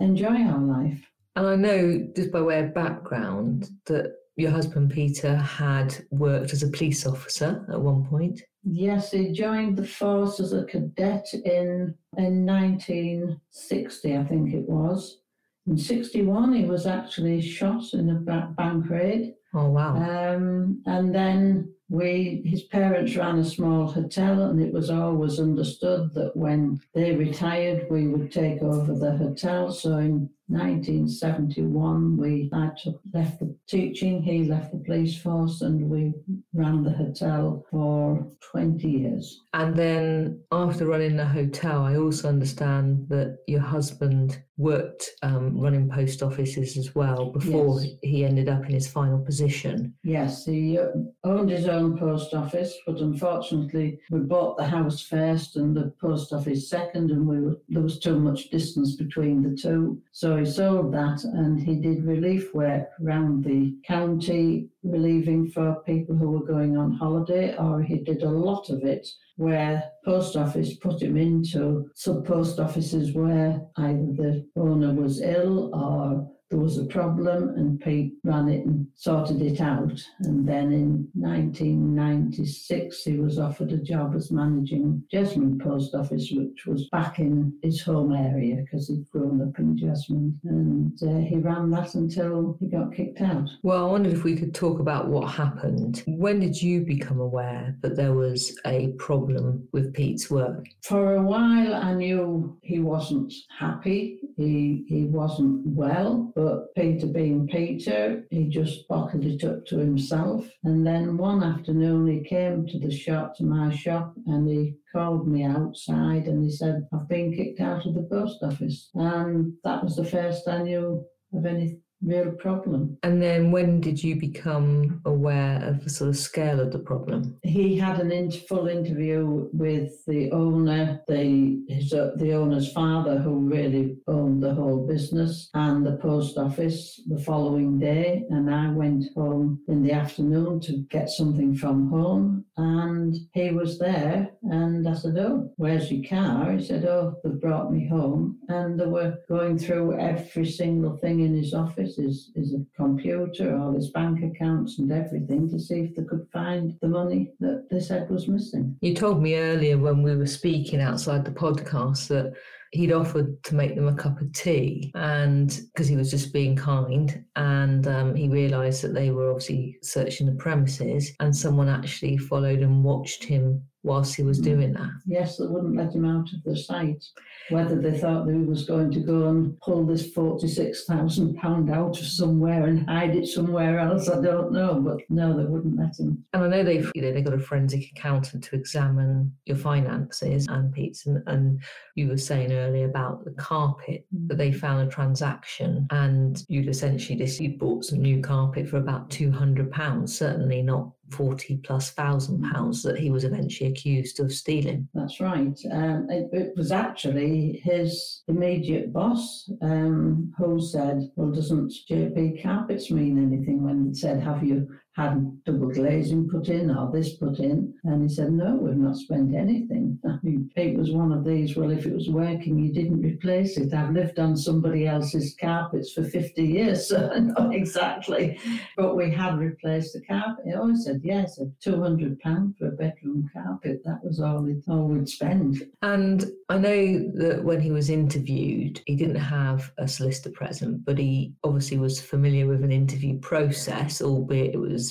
enjoy our life. And I know, just by way of background, that your husband Peter had worked as a police officer at one point. Yes, he joined the force as a cadet in in 1960, I think it was. In 61, he was actually shot in a bank raid. Oh wow! Um, and then we, his parents ran a small hotel, and it was always understood that when they retired, we would take over the hotel. So in 1971, we I took, left the teaching, he left the police force, and we ran the hotel for 20 years. And then after running the hotel, I also understand that your husband worked um, running post offices as well before yes. he ended up in his final position. Yes, he uh, owned his own post office, but unfortunately, we bought the house first and the post office second, and we were, there was too much distance between the two. So he sold that and he did relief work around the county, relieving for people who were going on holiday, or he did a lot of it where post office put him into sub post offices where either the owner was ill or there was a problem and Pete ran it and sorted it out. And then in 1996, he was offered a job as managing Jesmond Post Office, which was back in his home area because he'd grown up in Jesmond. And uh, he ran that until he got kicked out. Well, I wondered if we could talk about what happened. When did you become aware that there was a problem with Pete's work? For a while, I knew he wasn't happy, he, he wasn't well but Peter being Peter, he just bottled it up to himself. And then one afternoon he came to the shop, to my shop, and he called me outside and he said, I've been kicked out of the post office. And that was the first I knew of any real problem. And then when did you become aware of the sort of scale of the problem? He had an inter- full interview with the owner, the his, uh, the owner's father, who really owned the whole business, and the post office the following day. And I went home in the afternoon to get something from home, and he was there. And I said, "Oh, where's your car?" He said, "Oh, they brought me home," and they were going through every single thing in his office his, his computer, all his bank accounts and everything to see if they could find the money that they said was missing. You told me earlier when we were speaking outside the podcast that he'd offered to make them a cup of tea and because he was just being kind and um, he realized that they were obviously searching the premises and someone actually followed and watched him whilst he was mm. doing that. Yes, they wouldn't let him out of the site. Whether they thought that he was going to go and pull this £46,000 out of somewhere and hide it somewhere else, I don't know. But no, they wouldn't let him. And I know they've you know, they got a forensic accountant to examine your finances and Pete's. And, and you were saying earlier about the carpet, that they found a transaction and you'd essentially just you bought some new carpet for about £200, certainly not 40 plus thousand pounds that he was eventually accused of stealing. That's right. Um, it, it, was actually his immediate boss um, who said, Well, doesn't JP Carpets mean anything when they said, Have you had double glazing put in or this put in. And he said, No, we've not spent anything. I mean, it was one of these, well, if it was working, you didn't replace it. I've lived on somebody else's carpets for 50 years, (laughs) so know exactly. But we had replaced the carpet. He always said, Yes, a £200 for a bedroom carpet. That was all, it, all we'd spend. And I know that when he was interviewed, he didn't have a solicitor present, but he obviously was familiar with an interview process, albeit it was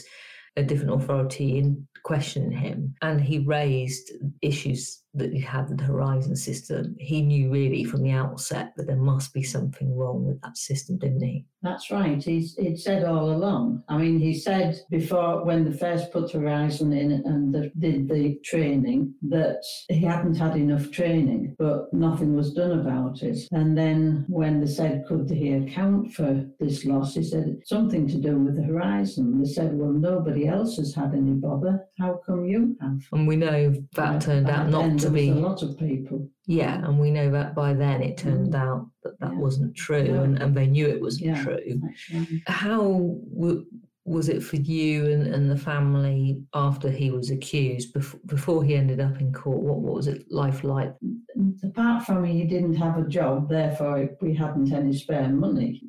a different authority in questioning him, and he raised issues that he had with the Horizon system. He knew really from the outset that there must be something wrong with that system, didn't he? That's right. He's, he'd said all along. I mean, he said before when they first put Horizon in and the, did the training that he hadn't had enough training, but nothing was done about it. And then when they said, could he account for this loss, he said, something to do with the Horizon. They said, well, nobody else has had any bother. How come you have? And we know that Yeah, turned out not to be. a lot of people. Yeah, and we know that by then it turned Mm. out that that Yeah. wasn't true, No. and, and they knew it wasn't Yeah. true. How w- was it for you and, and the family after he was accused, before, before he ended up in court? What, what was it life like? apart from he didn't have a job, therefore we hadn't any spare money.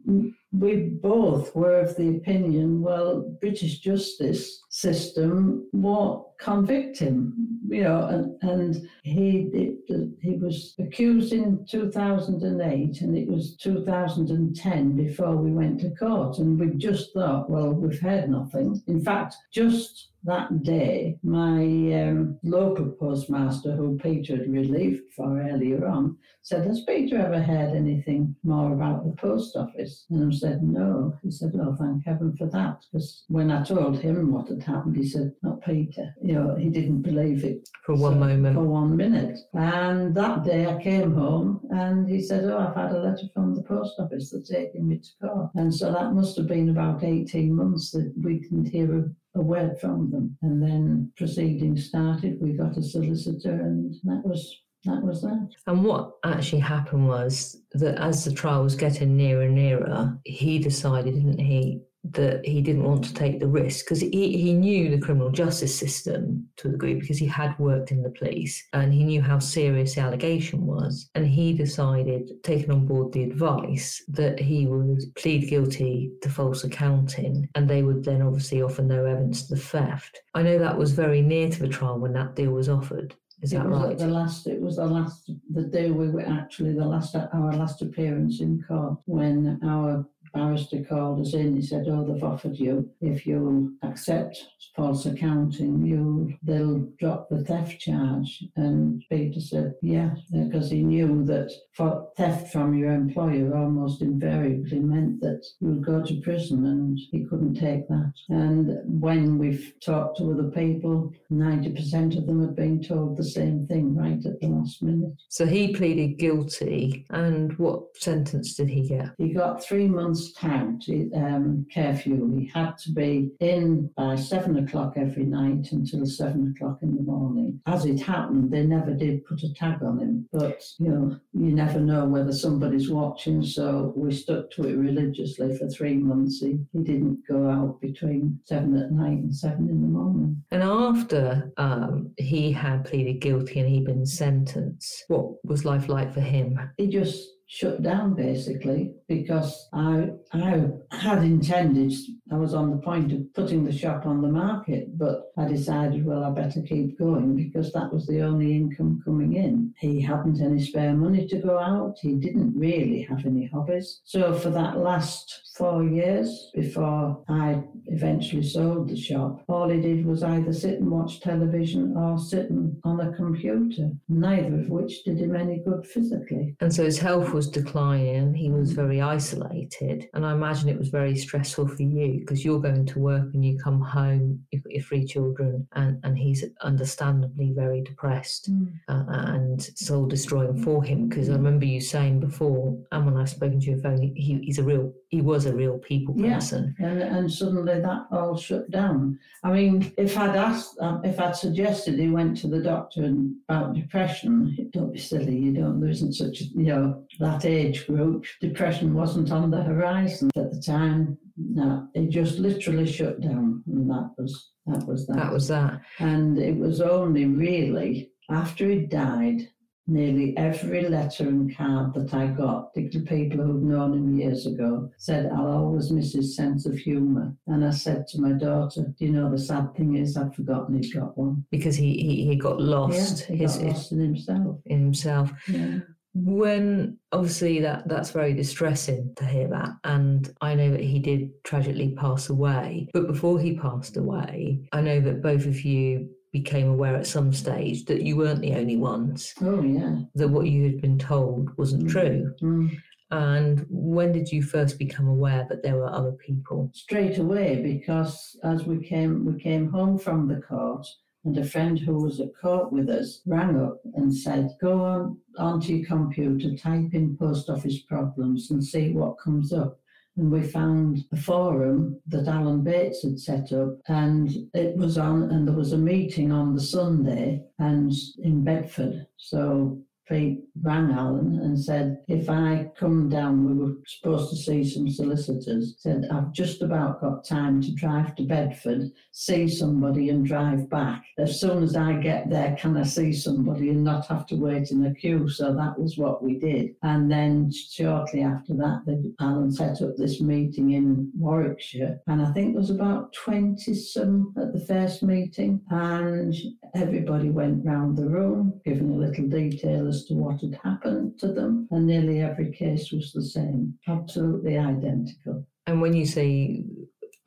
We both were of the opinion, well, British justice system won't convict him, you know, and, and he he was accused in 2008 and it was 2010 before we went to court and we just thought, well, we've heard nothing. In fact, just that day, my um, local postmaster, who Peter had relieved for earlier on, said, Has Peter ever heard anything more about the post office? And I said, No. He said, Oh, thank heaven for that. Because when I told him what had happened, he said, Not Peter. You know, he didn't believe it For one so- moment. For one minute. And that day I came home and he said, Oh, I've had a letter from the post office. They're taking me to court. And so that must have been about 18 months that we didn't hear a, a word from them. And then proceedings started. We got a solicitor and that was that was that. And what actually happened was that as the trial was getting nearer and nearer, he decided, didn't he, that he didn't want to take the risk because he, he knew the criminal justice system to a degree because he had worked in the police and he knew how serious the allegation was. And he decided, taking on board the advice, that he would plead guilty to false accounting and they would then obviously offer no evidence to the theft. I know that was very near to the trial when that deal was offered. Is it that was right? at the last. It was the last. The day we were actually the last. Our last appearance in court when our barrister called us in. He said, "Oh, they've offered you if you accept false accounting, you they'll drop the theft charge." And Peter said, "Yeah," because he knew that for theft from your employer almost invariably meant that you would go to prison, and he couldn't take that. And when we've talked to other people, ninety percent of them had been told the same thing right at the last minute. So he pleaded guilty, and what sentence did he get? He got three months count um, curfew. He had to be in by seven o'clock every night until seven o'clock in the morning. As it happened, they never did put a tag on him, but you know, you never know whether somebody's watching. So we stuck to it religiously for three months. He, he didn't go out between seven at night and seven in the morning. And after um, he had pleaded guilty and he'd been sentenced, what was life like for him? He just shut down basically because I I had intended I was on the point of putting the shop on the market, but I decided well I better keep going because that was the only income coming in. He hadn't any spare money to go out. He didn't really have any hobbies. So for that last four years before I eventually sold the shop, all he did was either sit and watch television or sit on a computer, neither of which did him any good physically. And so his health was declining, he was very isolated, and I imagine it was very stressful for you because you're going to work and you come home, you've got your three children, and, and he's understandably very depressed. uh, and soul destroying for him because I remember you saying before, and when I've spoken to you on phone, he, he's a real, he was a real people person. Yeah. and, and suddenly that all shut down. I mean, if I'd asked, um, if I'd suggested he went to the doctor and about depression, don't be silly, you don't, there isn't such, a- you know, that age group. Depression wasn't on the horizon at the time. No, it just literally shut down, and that was that was that. That was that. And it was only really after he died, nearly every letter and card that I got, particularly people who'd known him years ago, said, I'll always miss his sense of humour. And I said to my daughter, Do you know the sad thing is I've forgotten he's got one. Because he, he, he got lost, yeah, he his, got lost in himself. in himself. Yeah. when obviously that that's very distressing to hear that and i know that he did tragically pass away but before he passed away i know that both of you became aware at some stage that you weren't the only ones Oh, yeah. that what you had been told wasn't Mm. true Mm. and when did you first become aware that there were other people Straight away, because as we came, we came home from the court, and a friend who was at court with us rang up and said, "Go on onto your computer, type in post office problems, and see what comes up." And we found a forum that Alan Bates had set up, and it was on, and there was a meeting on the Sunday, and in Bedford. So Pete rang Alan and said, if I come down, we were supposed to see some solicitors, said, I've just about got time to drive to Bedford, see somebody and drive back. As soon as I get there, can I see somebody and not have to wait in a queue? So that was what we did. And then shortly after that, Alan set up this meeting in Warwickshire. And I think there was about 20 some at the first meeting. And everybody went round the room, giving a little detail as to what had happened to them, and nearly every case was the same, absolutely identical. and when you say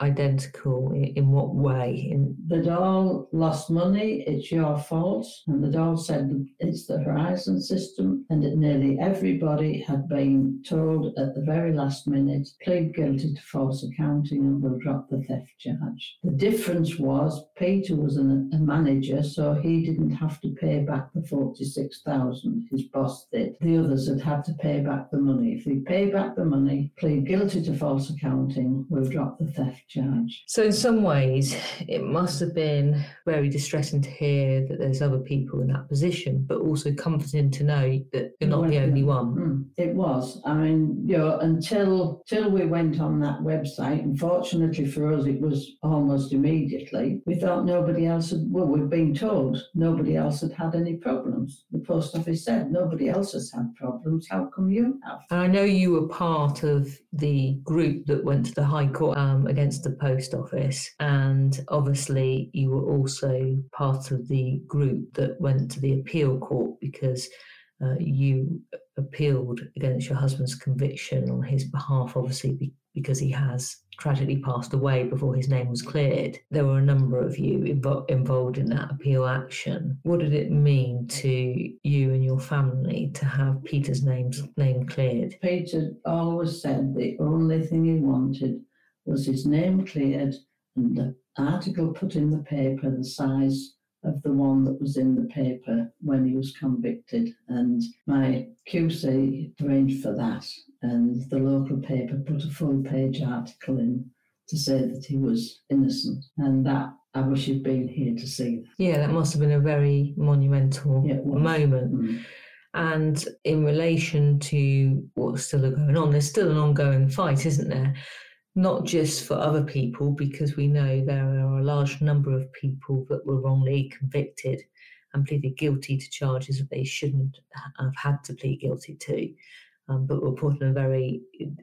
identical in, what way in They'd all lost money, it's your fault, and they'd all said it's the Horizon system, and that nearly everybody had been told at the very last minute, plead guilty to false accounting and we'll drop the theft charge. The difference was Peter was an, a manager, so he didn't have to pay back the 46,000, his boss did. The others had had to pay back the money. If they pay back the money, plead guilty to false accounting, we'll drop the theft charge. So, in some ways, it must have been very distressing to hear that there's other people in that position, but also comforting to know that you're not the only one. Mm, it was. I mean, you know, until till we went on that website, unfortunately for us, it was almost immediately. We thought nobody else had. Well, we've been told nobody else had had any problems. The post office said nobody else has had problems. How come you have? And I know you were part of the group that went to the High Court um, against the post office, and obviously you were also part of the group that went to the appeal court because uh, you appealed against your husband's conviction on his behalf, obviously because he has tragically passed away before his name was cleared. There were a number of you invo- involved in that appeal action. What did it mean to you and your family to have Peter's name's name cleared? Peter always said the only thing he wanted was his name cleared and the article put in the paper the size of the one that was in the paper when he was convicted. And my QC arranged for that, and the local paper put a full page article in to say that he was innocent. And that I wish you'd been here to see that. Yeah, that must have been a very monumental Yeah, moment. Mm. And in relation to what's still going on, there's still an ongoing fight, isn't there? Not just for other people, because we know there are a large number of people that were wrongly convicted and pleaded guilty to charges that they shouldn't have had to plead guilty to, um, but were put in a very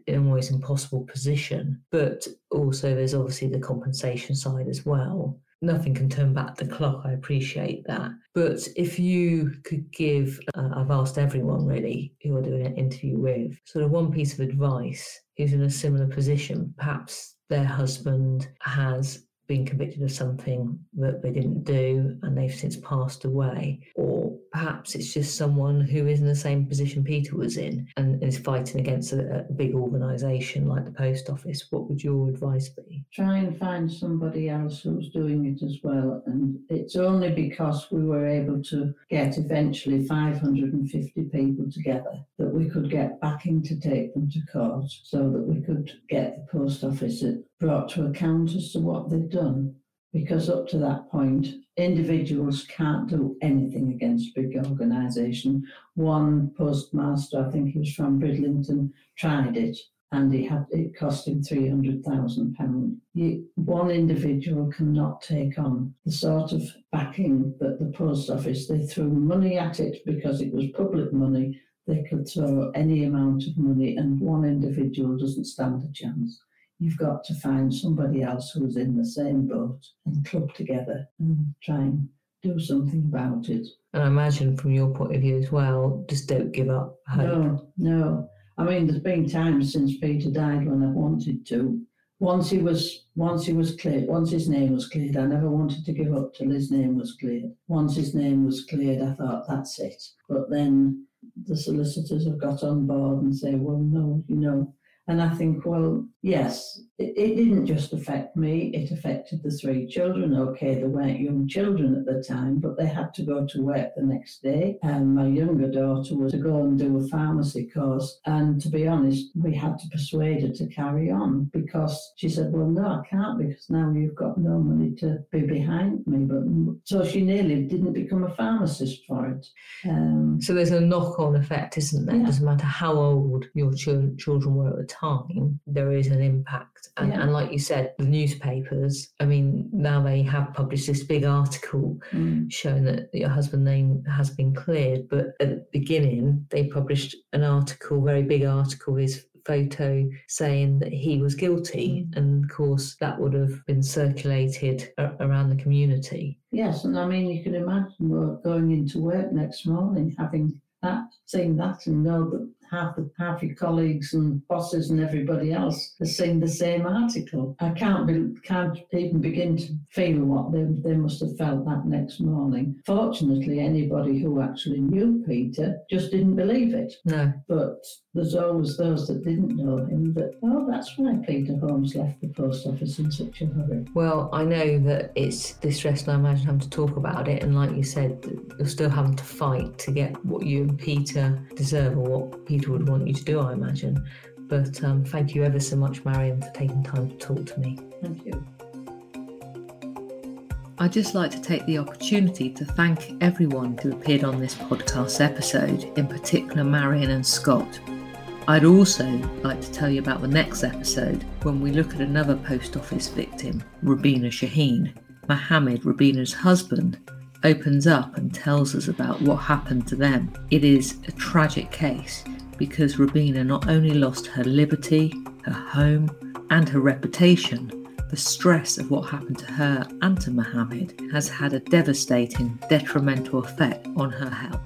almost impossible position. But also, there's obviously the compensation side as well nothing can turn back the clock. I appreciate that. But if you could give, uh, I've asked everyone really who are doing an interview with, sort of one piece of advice who's in a similar position, perhaps their husband has been convicted of something that they didn't do and they've since passed away. Or perhaps it's just someone who is in the same position Peter was in and is fighting against a, a big organisation like the post office. What would your advice be? try and find somebody else who's doing it as well. And it's only because we were able to get eventually 550 people together that we could get backing to take them to court so that we could get the post office brought to account as to what they'd done. Because up to that point, individuals can't do anything against big organisation. One postmaster, I think he was from Bridlington, tried it and he had it cost him three hundred thousand pounds. One individual cannot take on the sort of backing that the post office they threw money at it because it was public money. They could throw any amount of money, and one individual doesn't stand a chance. You've got to find somebody else who's in the same boat and club together and mm. try and do something about it. And I imagine from your point of view as well, just don't give up hope. No, no. I mean, there's been times since Peter died when I wanted to. Once he was, once he was cleared, once his name was cleared, I never wanted to give up till his name was cleared. Once his name was cleared, I thought that's it. But then the solicitors have got on board and say, well, no, you know. And I think, well, yes, it, it didn't just affect me, it affected the three children. Okay, they weren't young children at the time, but they had to go to work the next day. And my younger daughter was to go and do a pharmacy course. And to be honest, we had to persuade her to carry on because she said, well, no, I can't because now you've got no money to be behind me. But so she nearly didn't become a pharmacist for it. Um, So there's a knock on effect, isn't there? It Yeah. doesn't matter how old your chil- children were at the time, there is an impact. And, Yeah. and like you said, the newspapers, I mean, now they have published this big article mm, showing that your husband's name has been cleared. But at the beginning, they published an article, very big article, his photo saying that he was guilty. And of course, that would have been circulated a- around the community. Yes, and I mean, you can imagine we're going into work next morning, having that, seeing that, and know that half the half your colleagues and bosses and everybody else has seen the same article. I can't be, can't even begin to feel what they, they must have felt that next morning. Fortunately, anybody who actually knew Peter just didn't believe it. No, But there's always those that didn't know him that, oh, that's why Peter Holmes left the post office in such a hurry. Well, I know that it's distressing, I imagine, having to talk about it. And like you said, you're still having to fight to get what you and Peter deserve or what Peter would want you to do, I imagine. But um, thank you ever so much, Marion, for taking time to talk to me. Thank you. I'd just like to take the opportunity to thank everyone who appeared on this podcast episode, in particular Marion and Scott. I'd also like to tell you about the next episode when we look at another post office victim, Rubbina Shaheen. Mohammed, Rubbina's husband, opens up and tells us about what happened to them. It is a tragic case because Rubbina not only lost her liberty, her home, and her reputation, the stress of what happened to her and to Mohammed has had a devastating, detrimental effect on her health.